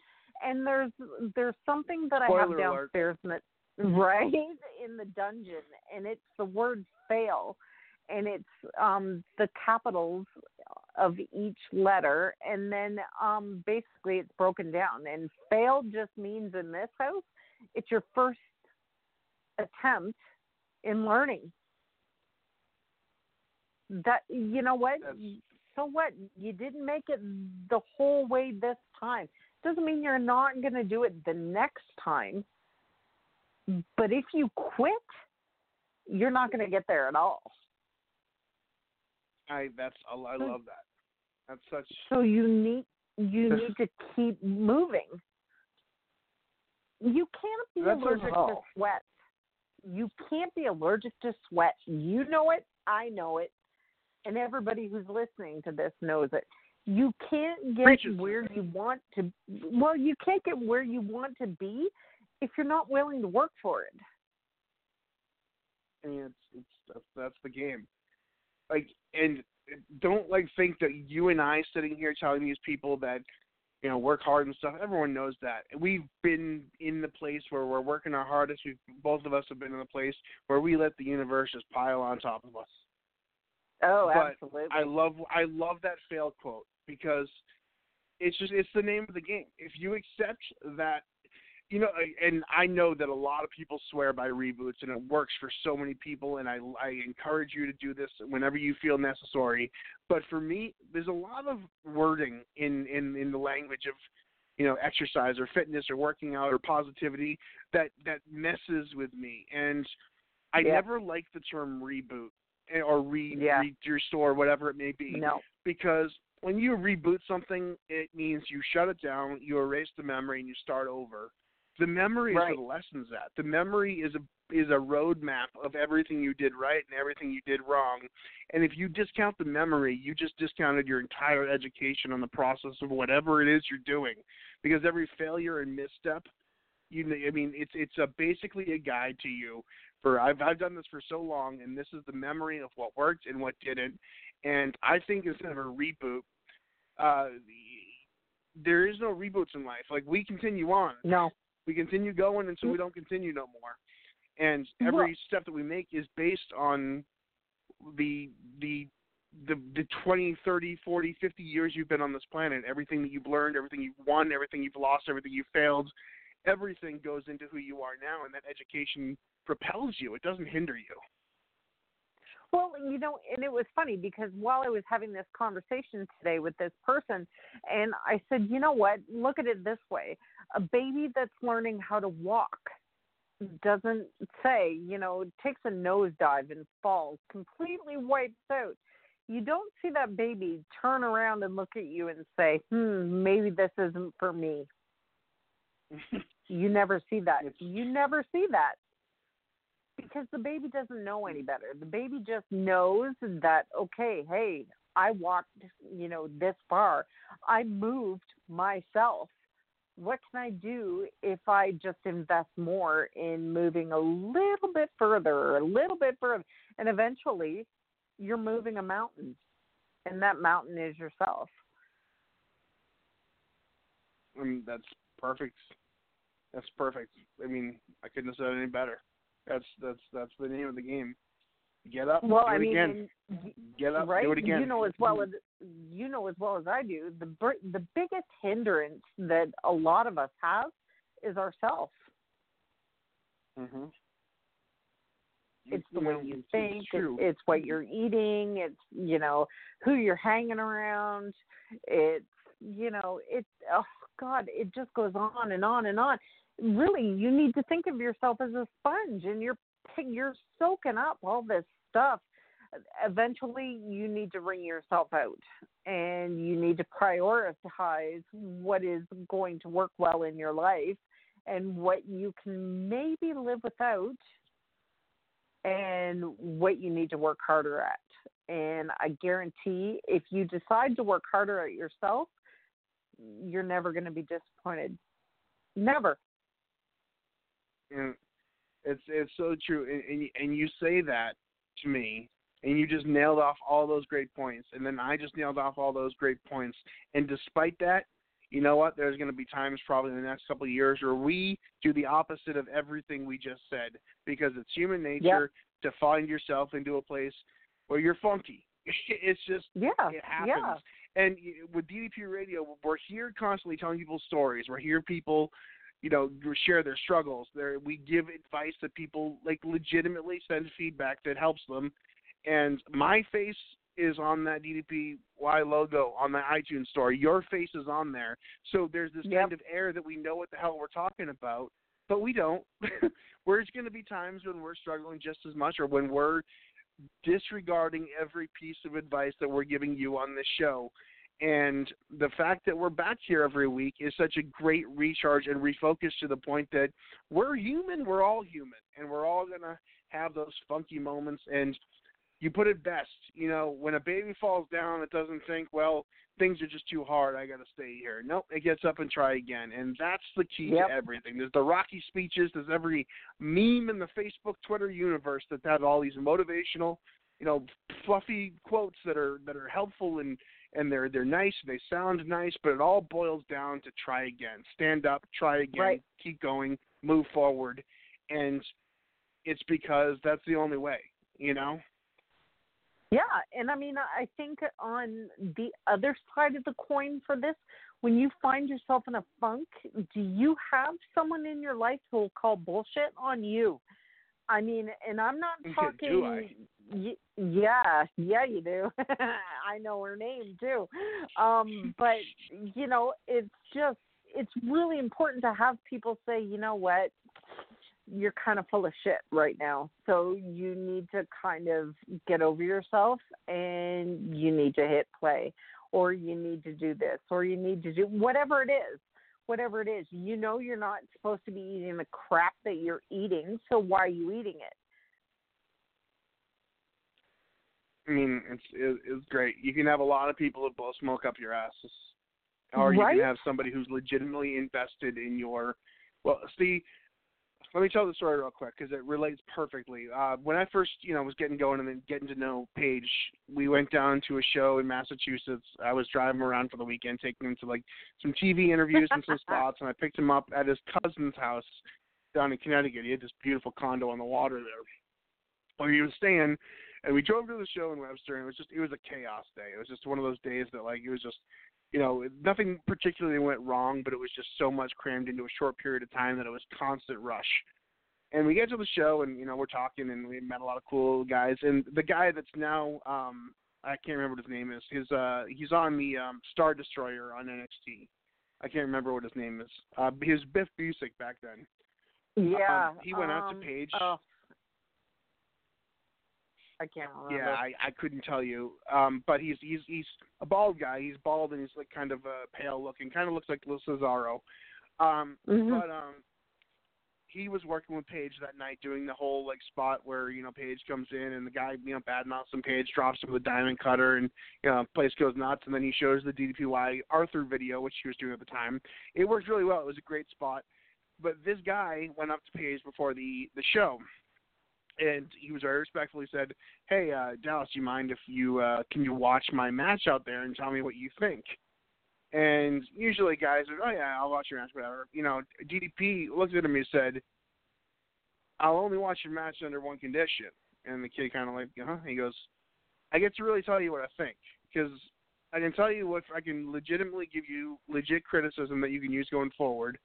and there's there's something that I have Spoiler alert. downstairs that right in the dungeon, and it's the word fail, and it's um the capitals of each letter, and then um basically it's broken down. And fail just means in this house, it's your first attempt in learning. That you know what? That's- So what? You didn't make it the whole way this time. Doesn't mean you're not going to do it the next time. But if you quit, you're not going to get there at all. I that's I I love that. That's such So you need you need to keep moving. You can't be That's allergic to sweat. You can't be allergic to sweat. You know it. I know it. And everybody who's listening to this knows it. You can't get where you want to. Well, you can't get where you want to be if you're not willing to work for it. I mean, it's it's that's, that's the game. Like, and don't like think that you and I sitting here telling these people that you know work hard and stuff. Everyone knows that. We've been in the place where we're working our hardest. We both of us have been in the place where we let the universe just pile on top of us. Oh, But absolutely. I love I love that fail quote because it's just it's the name of the game. If you accept that you know and I know that a lot of people swear by reboots and it works for so many people and I I encourage you to do this whenever you feel necessary. But for me, there's a lot of wording in in in the language of you know exercise or fitness or working out or positivity that that messes with me and I Yeah. never like the term reboot eh, or re, Yeah. re restore whatever it may be no. because when you reboot something, it means you shut it down, you erase the memory, and you start over. The memory is Right. where the lessons at. The memory is a is a roadmap of everything you did right and everything you did wrong. And if you discount the memory, you just discounted your entire education on the process of whatever it is you're doing. Because every failure and misstep, you I mean, it's it's a basically a guide to you. For I've I've done this for so long, and this is the memory of what worked and what didn't. And I think instead of a reboot, uh, there is no reboots in life. Like we continue on, No. We continue going until we mm-hmm. don't continue no more. And every step that we make is based on the the the the 20, 30, 40, 50 years you've been on this planet. Everything that you've learned, everything you've won, everything you've lost, everything you've failed, everything goes into who you are now, and that education propels you. It doesn't hinder you. Well, you know, and it was funny because while I was having this conversation today with this person, and I said, you know what? Look at it this way a baby that's learning how to walk doesn't say, you know, takes a nosedive and falls, completely wipes out. You don't see that baby turn around and look at you and say, hmm, maybe this isn't for me. <laughs> You never see that. You never see that because the baby doesn't know any better. The baby just knows that okay, hey, I walked, you know, this far. I moved myself. What can I do if I just invest more in moving a little bit further, a little bit further, and eventually you're moving a mountain, and that mountain is yourself. I mean, that's perfect. That's perfect. I mean, I couldn't have said it any better. That's that's that's the name of the game. Get up, Well, do it mean, again. and Get up, right? do it again. You know as well as you know as well as I do. The the biggest hindrance that a lot of us have is ourselves. hmm It's the way you think. It's, it's what you're eating. It's you know who you're hanging around. It's you know it's oh God, it just goes on and on and on. Really, you need to think of yourself as a sponge, and you're you're soaking up all this stuff. Eventually, you need to wring yourself out, and you need to prioritize what is going to work well in your life, and what you can maybe live without and what you need to work harder at. And I guarantee if you decide to work harder at yourself, you're never going to be disappointed. Never. And it's it's so true, and and, you- and you say that to me, and you just nailed off all those great points, and then I just nailed off all those great points. And despite that, you know what? There's going to be times probably in the next couple of years where we do the opposite of everything we just said, because it's human nature to find yourself into a place where you're funky. <laughs> It's just Yeah. it happens. Yeah. And with DDP Radio, we're here constantly telling people stories. We're here people, you know, share their struggles. There, we give advice that people like legitimately send feedback that helps them. And my face is on that DDPY logo on the iTunes store. Your face is on there. So there's this Yep. kind of air that we know what the hell we're talking about, but we don't. <laughs> There's going to be times when we're struggling just as much, or when we're disregarding every piece of advice that we're giving you on this show. And the fact that we're back here every week is such a great recharge and refocus to the point that we're human, we're all human, and we're all going to have those funky moments. And you put it best, you know, when a baby falls down, it doesn't think, well, things are just too hard, I got to stay here. Nope, it gets up and try again. And that's the key Yep. to everything. There's the Rocky speeches, there's every meme in the Facebook, Twitter universe that has all these motivational, you know, fluffy quotes that are that are helpful and and they're they're nice, they sound nice, but it all boils down to try again. Stand up, try again, Right. keep going, move forward. And it's because that's the only way, you know? Yeah, and I mean, I think on the other side of the coin for this, when you find yourself in a funk, do you have someone in your life who will call bullshit on you? I mean, and I'm not Do talking. I? Y- yeah, yeah, you do. <laughs> I know her name too. Um, but you know, it's just it's really important to have people say, you know what, you're kind of full of shit right now. So you need to kind of get over yourself and you need to hit play or you need to do this or you need to do whatever it is. Whatever it is, you know you're not supposed to be eating the crap that you're eating, so why are you eating it? I mean, it's it's great. You can have a lot of people that blow smoke up your asses, or you Right? can have somebody who's legitimately invested in your. Well, see, let me tell the story real quick because it relates perfectly. Uh, when I first, you know, was getting going and then getting to know Page, we went down to a show in Massachusetts. I was driving around for the weekend, taking him to like some TV interviews and some <laughs> spots, and I picked him up at his cousin's house down in Connecticut. He had this beautiful condo on the water there, where he was staying and we drove to the show in Webster, and it was just it was a chaos day. It was just one of those days that like it was just you know nothing particularly went wrong, but it was just so much crammed into a short period of time that it was constant rush. And we get to the show, and you know we're talking, and we met a lot of cool guys. And the guy that's now um I can't remember what his name is. His uh he's on the um Star Destroyer on NXT. I can't remember what his name is. Uh, he was Biff Busick back then. Yeah. Um, he went out um, to Page. Oh, I can't remember. Yeah, I, I couldn't tell you. Um, but he's he's he's a bald guy. He's bald and he's like kind of uh, pale looking. Kind of looks like Lil Cesaro. Um, Mhm. But um, he was working with Page that night, doing the whole like spot where you know Page comes in and the guy you know badmouths him. Page drops him with a diamond cutter and you know place goes nuts. And then he shows the DDPY Arthur video, which he was doing at the time. It worked really well. It was a great spot. But this guy went up to Page before the the show. And he was very respectfully said, hey uh Dallas, do you mind if you uh can you watch my match out there and tell me what you think? And usually guys are, oh yeah, I'll watch your match, whatever. You know, DDP looked at him and said, I'll only watch your match under one condition. And the kid kind of like, huh? He goes, I get to really tell you what I think because I can tell you what I can legitimately give you legit criticism that you can use going forward,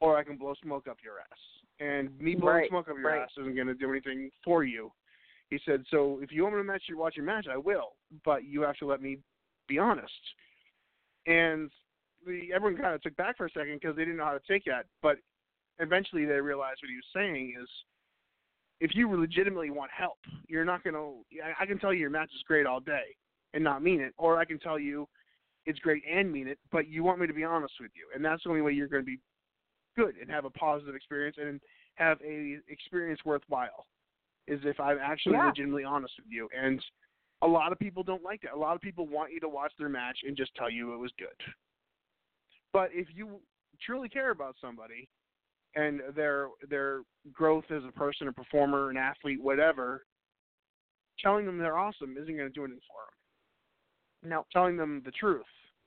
or I can blow smoke up your ass. And me blowing Right, smoke up your right. ass isn't going to do anything for you. He said, so if you want me to match your watch your match, I will, but you have to let me be honest. And the everyone kind of took back for a second because they didn't know how to take that, but eventually they realized what he was saying is if you legitimately want help, you're not going to. I can tell you your match is great all day and not mean it, or I can tell you it's great and mean it, but you want me to be honest with you, and that's the only way you're going to be good and have a positive experience and have a experience worthwhile. Is if I'm actually Yeah. legitimately honest with you, and a lot of people don't like that. A lot of people want you to watch their match and just tell you it was good. But if you truly care about somebody and their their growth as a person, a performer, an athlete, whatever, telling them they're awesome isn't going to do anything for them. No. Telling them the truth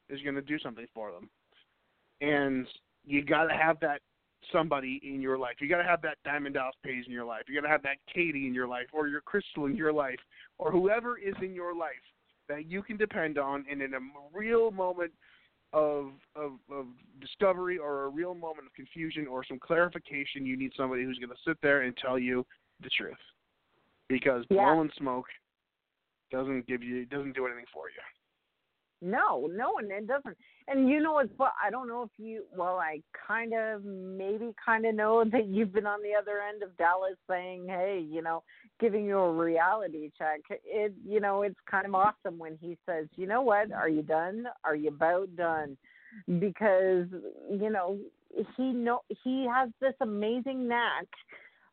is going to do something for them. And you got to have that somebody in your life. You got to have that Diamond Dallas Page in your life. You got to have that Katie in your life, or your Crystal in your life, or whoever is in your life that you can depend on, and in a real moment of of of discovery or a real moment of confusion or some clarification, you need somebody who's going to sit there and tell you the truth. Because Yeah. blowing smoke doesn't give you doesn't do anything for you. No, no, and it doesn't. And you know what's what? I don't know if you. Well, I kind of, maybe, kind of know <laughs> that you've been on the other end of Dallas saying, "Hey, you know, giving you a reality check." It, you know, it's kind of awesome when he says, "You know what? Are you done? Are you about done?" Because you know he know he has this amazing knack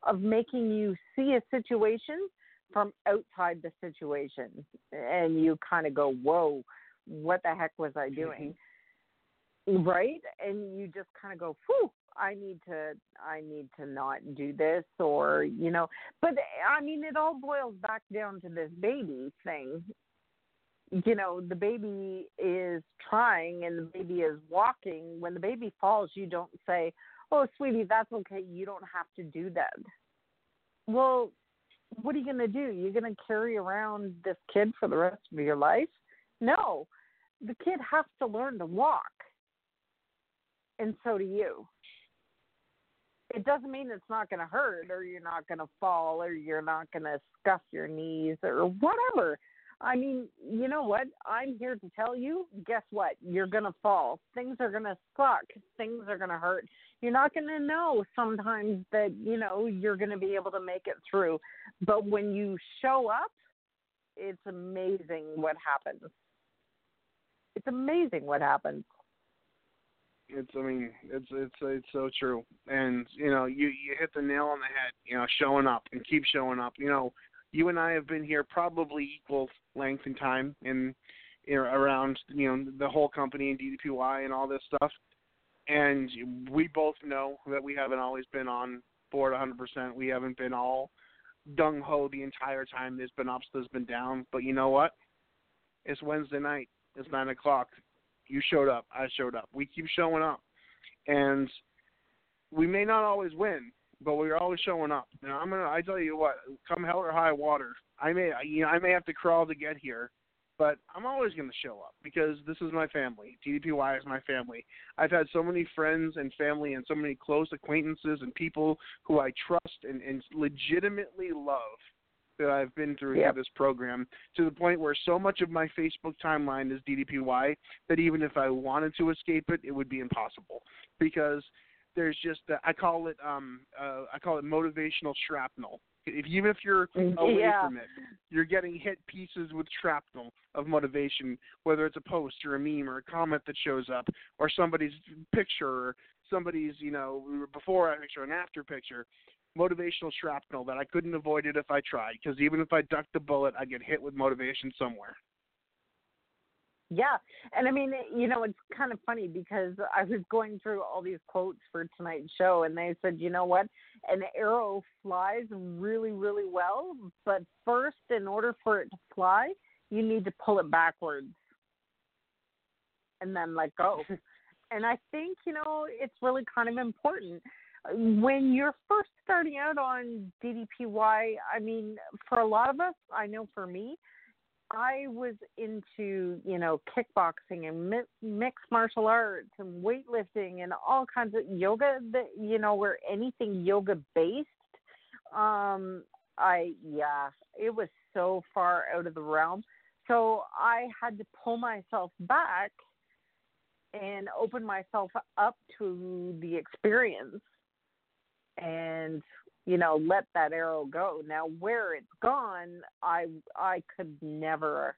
of making you see a situation from outside the situation, and you kind of go, "Whoa." What the heck was I doing? <laughs> Right? And you just kind of go, whew, I need to, I need to not do this or, you know, but eh, I mean, it all boils back down to this baby thing. You know, the baby is trying and the baby is walking. When the baby falls, you don't say, oh, sweetie, that's okay. You don't have to do that. Well, what are you going to do? You're going to carry around this kid for the rest of your life? No, the kid has to learn to walk, and so do you. It doesn't mean it's not going to hurt, or you're not going to fall, or you're not going to scuff your knees, or whatever. I mean, you know what? I'm here to tell you guess what? You're going to fall. Things are going to suck. Things are going to hurt. You're not going to know sometimes that, you know, you're going to be able to make it through. But when you show up, it's amazing what happens. It's amazing what happens. It's I mean it's it's it's so true, and you know you you hit the nail on the head. You know, showing up and keep showing up. You know, you and I have been here probably equal length and time in, in around you know the whole company and DDPY and all this stuff, and we both know that we haven't always been on board 100%. We haven't been all gung ho the entire time. There's been ups, there's been downs, but you know what? It's Wednesday night. It's nine o'clock. You showed up. I showed up. We keep showing up, and we may not always win, but we're always showing up. And I'm gonna. I tell you what, come hell or high water, I may. You know, I may have to crawl to get here, but I'm always gonna show up because this is my family. DDPY is my family. I've had so many friends and family and so many close acquaintances and people who I trust and, and legitimately love that I've been through Yep. this program to the point where so much of my Facebook timeline is DDPY that even if I wanted to escape it, it would be impossible because there's just uh, I call it um uh, I call it motivational shrapnel. If even if you're away Yeah. from it, you're getting hit pieces with shrapnel of motivation, whether it's a post or a meme or a comment that shows up or somebody's picture or somebody's you know before a picture and after picture motivational shrapnel that I couldn't avoid it if I tried because even if I ducked the bullet, I get hit with motivation somewhere. Yeah. And I mean, you know, it's kind of funny because I was going through all these quotes for tonight's show and they said, you know what? An arrow flies really, really well, but first, in order for it to fly, you need to pull it backwards and then let go. <laughs> and I think, you know, it's really kind of important. When you're first starting out on DDPY, I mean, for a lot of us, I know for me, I was into, you know, kickboxing and mi- mixed martial arts and weightlifting and all kinds of yoga that, you know, were anything yoga based. Um, I, yeah, it was so far out of the realm. So I had to pull myself back and open myself up to the experience and you know let that arrow go. Now where it's gone i i could never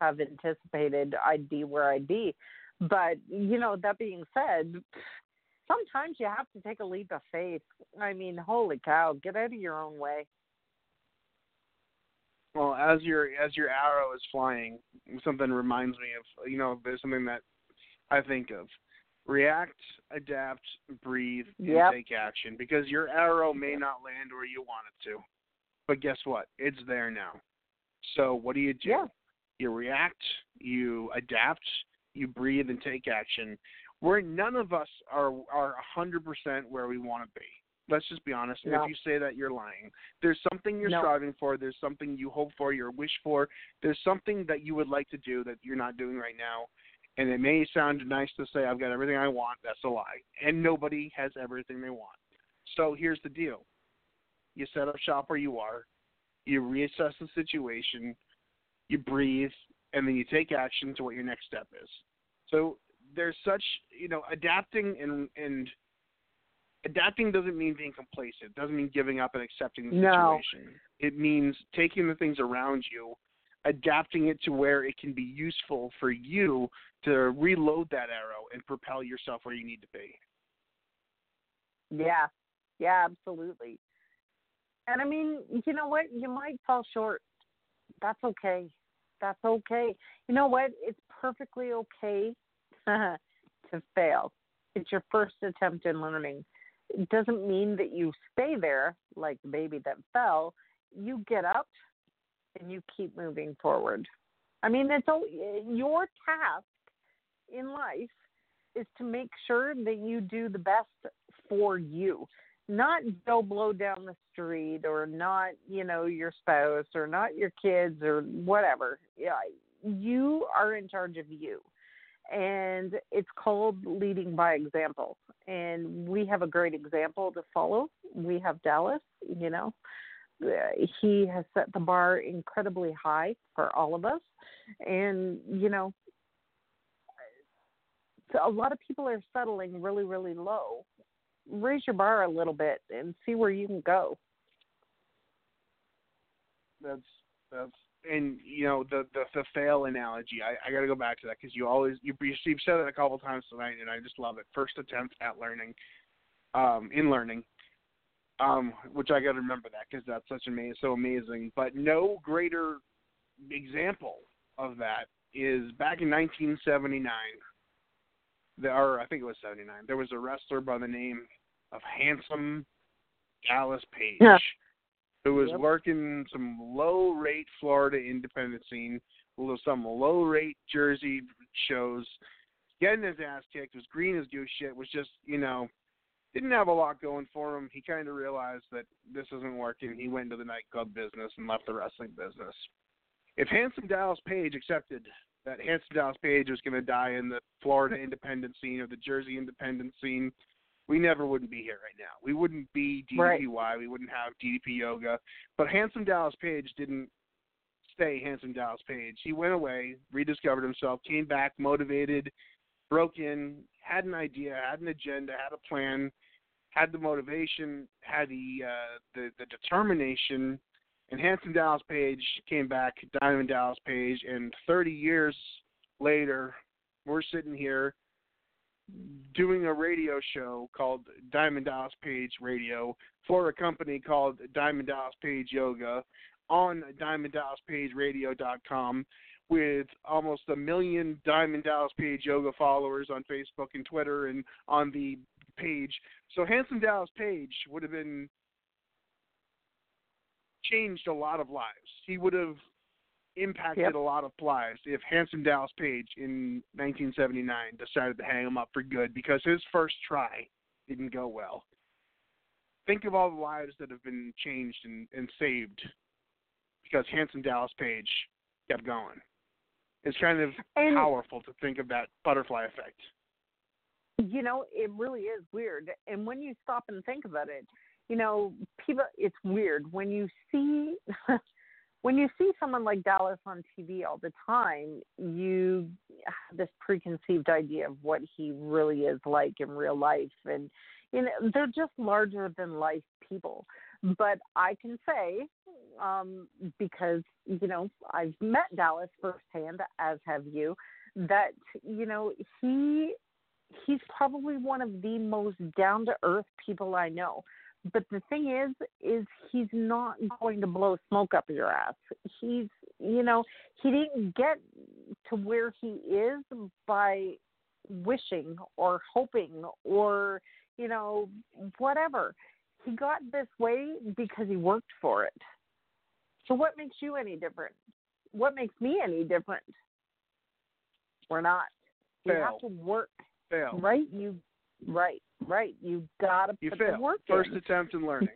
have anticipated i'd be where i'd be. But you know that being said sometimes you have to take a leap of faith. I mean holy cow get out of your own way. Well, as your as your arrow is flying, something reminds me of you know there's something that I think of. React, adapt, breathe, and Yep. take action because your arrow may not land where you want it to. But guess what? It's there now. So what do you do? Yeah. You react, you adapt, you breathe and take action. Where none of us are are a hundred percent where we want to be. Let's just be honest. No. if you say that, you're lying. There's something you're No. striving for. There's something you hope for. You wish for. There's something that you would like to do that you're not doing right now. And it may sound nice to say I've got everything I want. That's a lie. And nobody has everything they want. So here's the deal: you set up shop where you are. You reassess the situation. You breathe, and then you take action to what your next step is. So there's such you know adapting and and adapting doesn't mean being complacent. It doesn't mean giving up and accepting the No. situation. It means taking the things around you, adapting it to where it can be useful for you to reload that arrow and propel yourself where you need to be. Yeah, yeah, absolutely. And I mean, you know what? You might fall short. That's okay. That's okay. You know what? It's perfectly okay <laughs> to fail. It's your first attempt in learning. It doesn't mean that you stay there like the baby that fell. You get up and you keep moving forward. I mean, it's all, your task in life is to make sure that you do the best for you not go blow down the street or not you know your spouse or not your kids or whatever. Yeah you are in charge of you. And it's called leading by example. And we have a great example to follow. We have dallas you know he has set the bar incredibly high for all of us and you know so a lot of people are settling really really low raise your bar a little bit and see where you can go. That's that's and you know the the, the fail analogy. I, I got to go back to that because you always you you've said it a couple times tonight, and I just love it. First attempt at learning, um, in learning, um, which I got to remember that because that's such amazing, so amazing. But no greater example of that is back in 1979. There, or I think it was 79. There was a wrestler by the name of Handsome Dallas Page Yeah. who was Yep. working some low rate Florida independent scene, some low rate Jersey shows, getting his ass kicked, was green as goose shit, was just, you know, didn't have a lot going for him. He kind of realized that this isn't working. He went into the nightclub business and left the wrestling business. If Handsome Dallas Page accepted that Handsome Dallas Page was going to die in the Florida independent scene or the Jersey independent scene, we never wouldn't be here right now. We wouldn't be Right. DDPY. We wouldn't have DDP Yoga. But Handsome Dallas Page didn't stay Handsome Dallas Page. He went away, rediscovered himself, came back motivated, broke in, had an idea, had an agenda, had a plan, had the motivation, had the uh, the, the determination. And Handsome Dallas Page came back, Diamond Dallas Page, and 30 years later, we're sitting here doing a radio show called Diamond Dallas Page Radio for a company called Diamond Dallas Page Yoga on DiamondDallasPageRadio.com with almost a million Diamond Dallas Page Yoga followers on Facebook and Twitter and on the page. So Handsome Dallas Page would have been changed a lot of lives. He would have impacted Yep. a lot of lives if Handsome Dallas Page in 1979 decided to hang him up for good because his first try didn't go well. Think of all the lives that have been changed and, and saved because Handsome Dallas Page kept going. It's kind of And- powerful to think of that butterfly effect. You know it really is weird. And when you stop and think about it you know people it's weird. When you see <laughs> when you see someone like dallas on tv all the time you have this preconceived idea of what he really is like in real life. And you know they're just larger than life people. But i can say um because you know i've met dallas firsthand as have you that you know he he's probably one of the most down to earth people I know. But the thing is, is he's not going to blow smoke up your ass. He's, you know, he didn't get to where he is by wishing or hoping or, you know, whatever. He got this way because he worked for it. So what makes you any different? What makes me any different? We're not. You have to work Fail. Right, you right, right. You gotta You put fail. the work First in. attempt in <laughs> learning.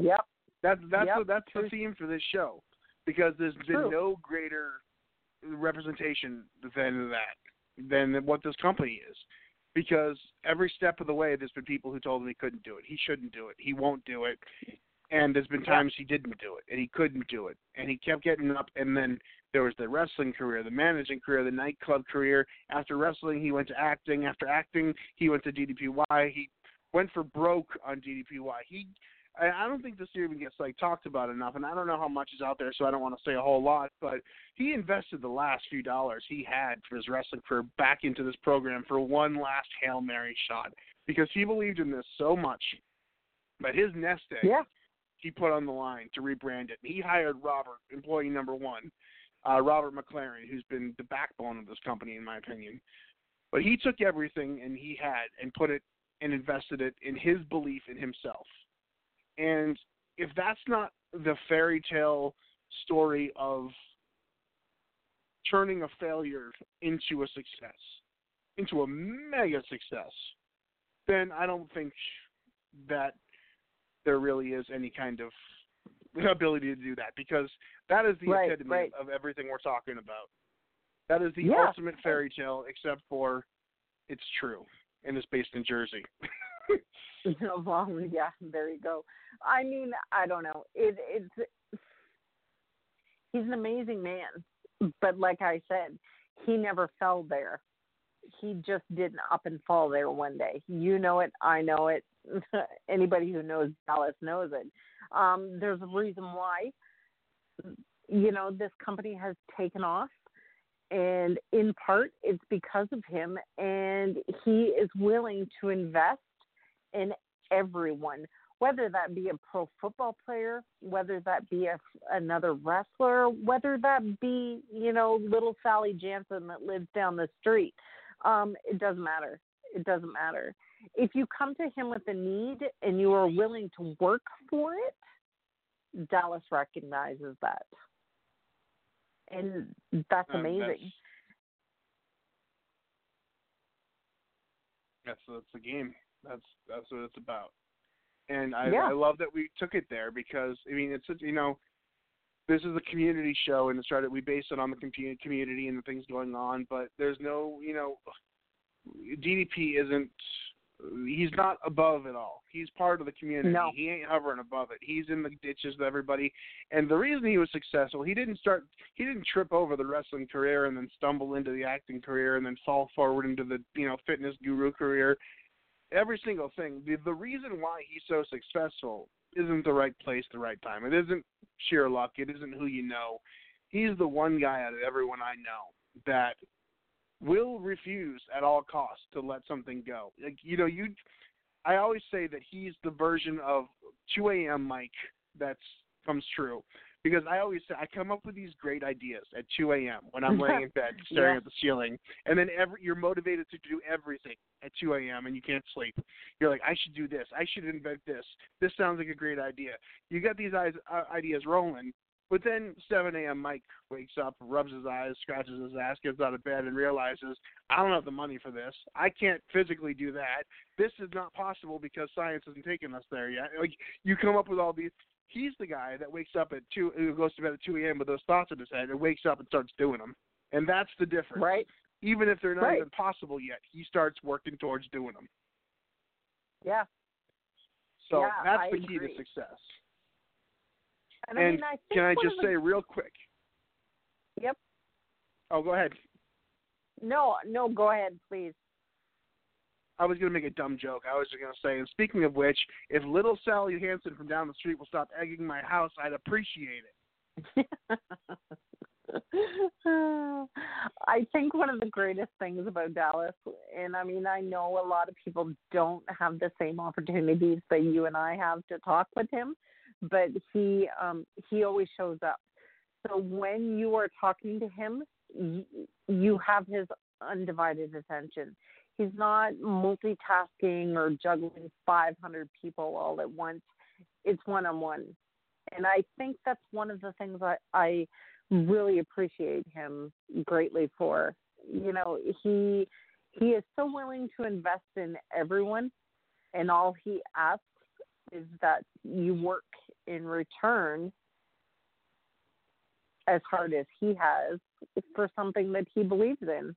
Yep. That's that's Yep, the, that's the theme for this show because there's True. been no greater representation than that than what this company is. Because every step of the way, there's been people who told him he couldn't do it. He shouldn't do it. He won't do it. And there's been times he didn't do it, and he couldn't do it, and he kept getting up. And then there was the wrestling career, the managing career, the nightclub career. After wrestling, he went to acting. After acting, he went to DDPY. He went for broke on DDPY. He I don't think this even gets like talked about enough, and I don't know how much is out there, so I don't want to say a whole lot. But he invested the last few dollars he had for his wrestling career back into this program for one last hail mary shot because he believed in this so much. But his nest egg, Yeah. he put on the line to rebrand it. He hired Robert, employee number one, uh, Robert McLaren, who's been the backbone of this company, in my opinion. But he took everything and he had and put it and invested it in his belief in himself. And if that's not the fairy tale story of turning a failure into a success, into a mega success, then I don't think that there really is any kind of <laughs> ability to do that because that is the Right, epitome right. of everything we're talking about. That is the Yeah. ultimate fairy tale, except for it's true and it's based in Jersey. <laughs> well, yeah, there you go. I mean, I don't know. It it's he's an amazing man, but like I said, he never fell there. He just didn't up and fall there one day. You know it, I know it. <laughs> Anybody who knows Dallas knows it. Um, there's a reason why. You know, this company has taken off and in part it's because of him and he is willing to invest in everyone whether that be a pro football player whether that be a, another wrestler whether that be you know little sally jansen that lives down the street um it doesn't matter it doesn't matter if you come to him with a need and you are willing to work for it dallas recognizes that and that's Um, amazing That's that's the game. That's that's what it's about. And I Yeah. I love that we took it there because I mean it's you know this is a community show and it's right we base it on the community and the things going on, but there's no you know DDP isn't he's not above it all. He's part of the community. No. He ain't hovering above it. He's in the ditches with everybody. And the reason he was successful, he didn't start he didn't trip over the wrestling career and then stumble into the acting career and then fall forward into the, you know, fitness guru career. Every single thing. The the reason why he's so successful isn't the right place, the right time. It isn't sheer luck. It isn't who you know. He's the one guy out of everyone I know that will refuse at all costs to let something go. Like you know, you I always say that he's the version of 2 a.m. Mike that's comes true because I always say I come up with these great ideas at 2 a.m. when I'm laying in bed <laughs> staring Yeah. at the ceiling, and then every you're motivated to do everything at 2 a.m. and you can't sleep. You're like, I should do this. I should invent this. This sounds like a great idea. You got these uh, ideas rolling, but then 7 a.m. Mike wakes up, rubs his eyes, scratches his ass, gets out of bed, and realizes I don't have the money for this. I can't physically do that. This is not possible because science hasn't taken us there yet. Like you come up with all these. He's the guy that wakes up at two, who goes to bed at two a.m. with those thoughts in his head, and wakes up and starts doing them. And that's the difference. Right. Even if they're not Right. even possible yet, he starts working towards doing them. Yeah. So Yeah, that's I the key agree. to success. And, I mean, I think Can I just say real quick? Yep. Oh, go ahead. No, no, go ahead, please. I was going to make a dumb joke. I was just going to say, and speaking of which, if little Sally Hansen from down the street will stop egging my house, I'd appreciate it. <laughs> I think one of the greatest things about Dallas, and I mean, I know a lot of people don't have the same opportunities that you and I have to talk with him, but he um he always shows up. So when you are talking to him, you, have his undivided attention. He's not multitasking or juggling 500 people all at once. It's one on one. And I think that's one of the things I, I really appreciate him greatly for. You know, he he is so willing to invest in everyone and all he asks is that you work in return as hard as he has for something that he believes in.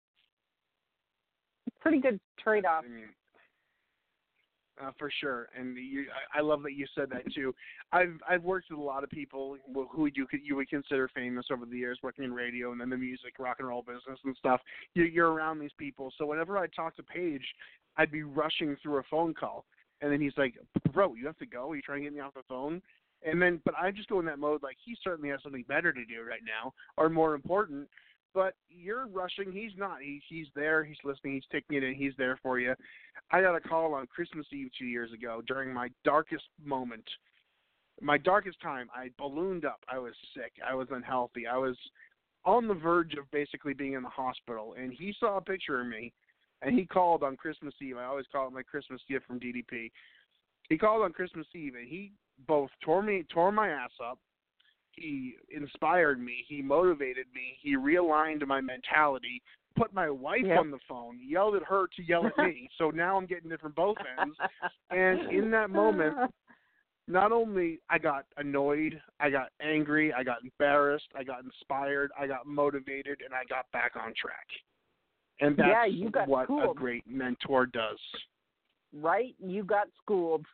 Pretty good trade off. Mean, uh, for sure, and you, I, I love that you said that too. I've I've worked with a lot of people who who you could you would consider famous over the years, working in radio and then the music, rock and roll business and stuff. You, you're around these people, so whenever I talk to Page, I'd be rushing through a phone call, and then he's like, "Bro, you have to go. Are you trying to get me off the phone?" And then, but I just go in that mode like he certainly has something better to do right now, or more important. But you're rushing. He's not. He, he's there. He's listening. He's taking it in. He's there for you. I got a call on Christmas Eve two years ago during my darkest moment, my darkest time. I ballooned up. I was sick. I was unhealthy. I was on the verge of basically being in the hospital. And he saw a picture of me, and he called on Christmas Eve. I always call it my Christmas gift from DDP. He called on Christmas Eve, and he both tore me tore my ass up. He inspired me. He motivated me. He realigned my mentality. Put my wife Yep. on the phone. Yelled at her to yell at me. <laughs> so now I'm getting it from both ends. And in that <laughs> moment, not only I got annoyed, I got angry, I got embarrassed, I got inspired, I got motivated, and I got back on track. And that's Yeah, you got what a schooled. great mentor does. right? You got schooled.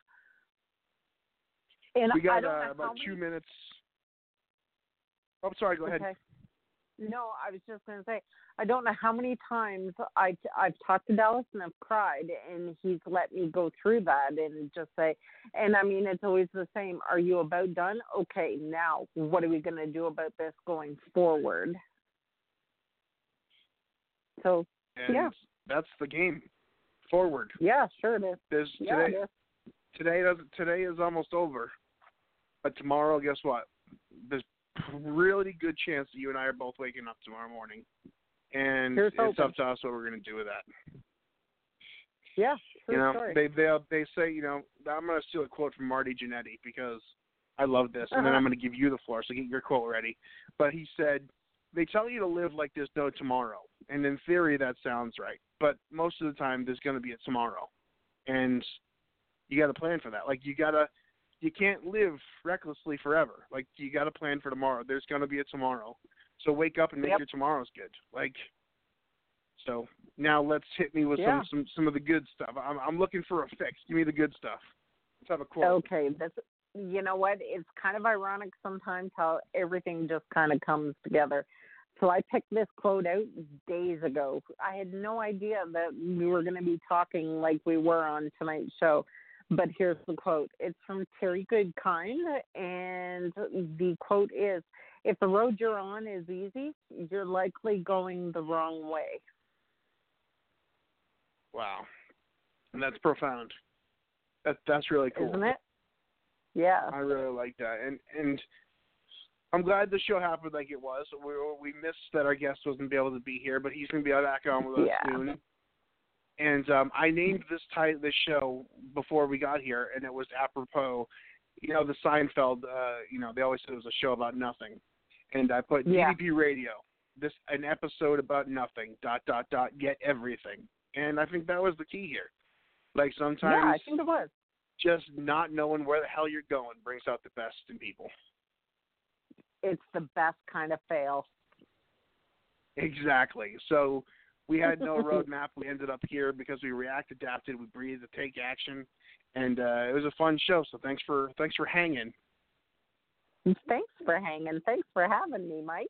And we I got don't uh, about two many- minutes. Oh, sorry. Go ahead. Okay. No, I was just going to say, I don't know how many times I, I've talked to Dallas and I've cried, and he's let me go through that and just say, and I mean, it's always the same. Are you about done? Okay, now what are we going to do about this going forward? So, And Yeah. that's the game. Forward. yeah, sure it is. There's Yeah, today. it is. today doesn't today is almost over. But tomorrow, guess what? There's a really good chance that you and I are both waking up tomorrow morning. And Here's it's hoping. up to us what we're gonna do with that. Yeah, you know, story. they they they say, you know, I'm gonna steal a quote from Marty Jannetty because I love this, and then Uh-huh. I'm gonna give you the floor, so get your quote ready. But he said, they tell you to live like there's no tomorrow, and in theory that sounds right, but most of the time there's gonna be a tomorrow, and you got to plan for that. Like you gotta, you can't live recklessly forever. Like you got to plan for tomorrow. There's gonna be a tomorrow, so wake up and make Yep. your tomorrows good. Like, so now let's hit me with Yeah. some some some of the good stuff. I'm I'm looking for a fix. Give me the good stuff. Let's have a quote. Okay, that's you know what? It's kind of ironic sometimes how everything just kind of comes together. So I picked this quote out days ago. I had no idea that we were going to be talking like we were on tonight's show. But here's the quote. It's from Terry Goodkind, and the quote is If the road you're on is easy, you're likely going the wrong way. Wow, and that's profound. That that's really cool. Isn't it? Yeah. I really like that, and and I'm glad the show happened like it was. We we missed that our guest wasn't be able to be here, but he's going to be back on with us Yeah. soon. And um, I named this title this show before we got here, and it was apropos. You know, the Seinfeld. Uh, you know, they always said it was a show about nothing, and I put Yeah. DDP Radio. This an episode about nothing. Dot dot dot. Get everything, and I think that was the key here. Like sometimes Yeah, I think it was. just not knowing where the hell you're going brings out the best in people. It's the best kind of fail. Exactly. So we had no <laughs> roadmap. We ended up here because we react, adapted, we breathed, to take action, and uh, it was a fun show. So thanks for thanks for hanging. Thanks for hanging. Thanks for having me, Mike.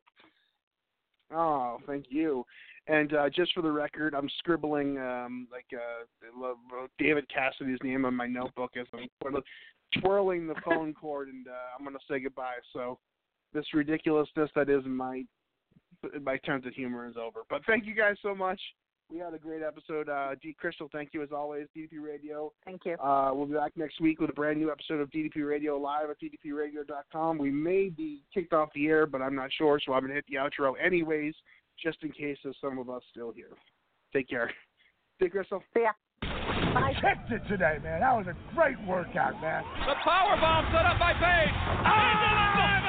Oh, thank you. And uh, just for the record, I'm scribbling um, like uh, David Cassidy's name on my notebook as I'm twirling the phone <laughs> cord, and uh, I'm going to say goodbye. So this ridiculousness that is my my sense of humor is over. But thank you guys so much. We had a great episode. Uh, D. Crystal, thank you as always. DDP Radio. Thank you. Uh, we'll be back next week with a brand new episode of DDP Radio live at DDPRadio.com. We may be kicked off the air, but I'm not sure, so I'm going to hit the outro anyways, just in case there's some of us still here. Take care. D. Crystal. See ya. I kicked it today, man. That was a great workout, man. The power bomb set up by Page. Oh!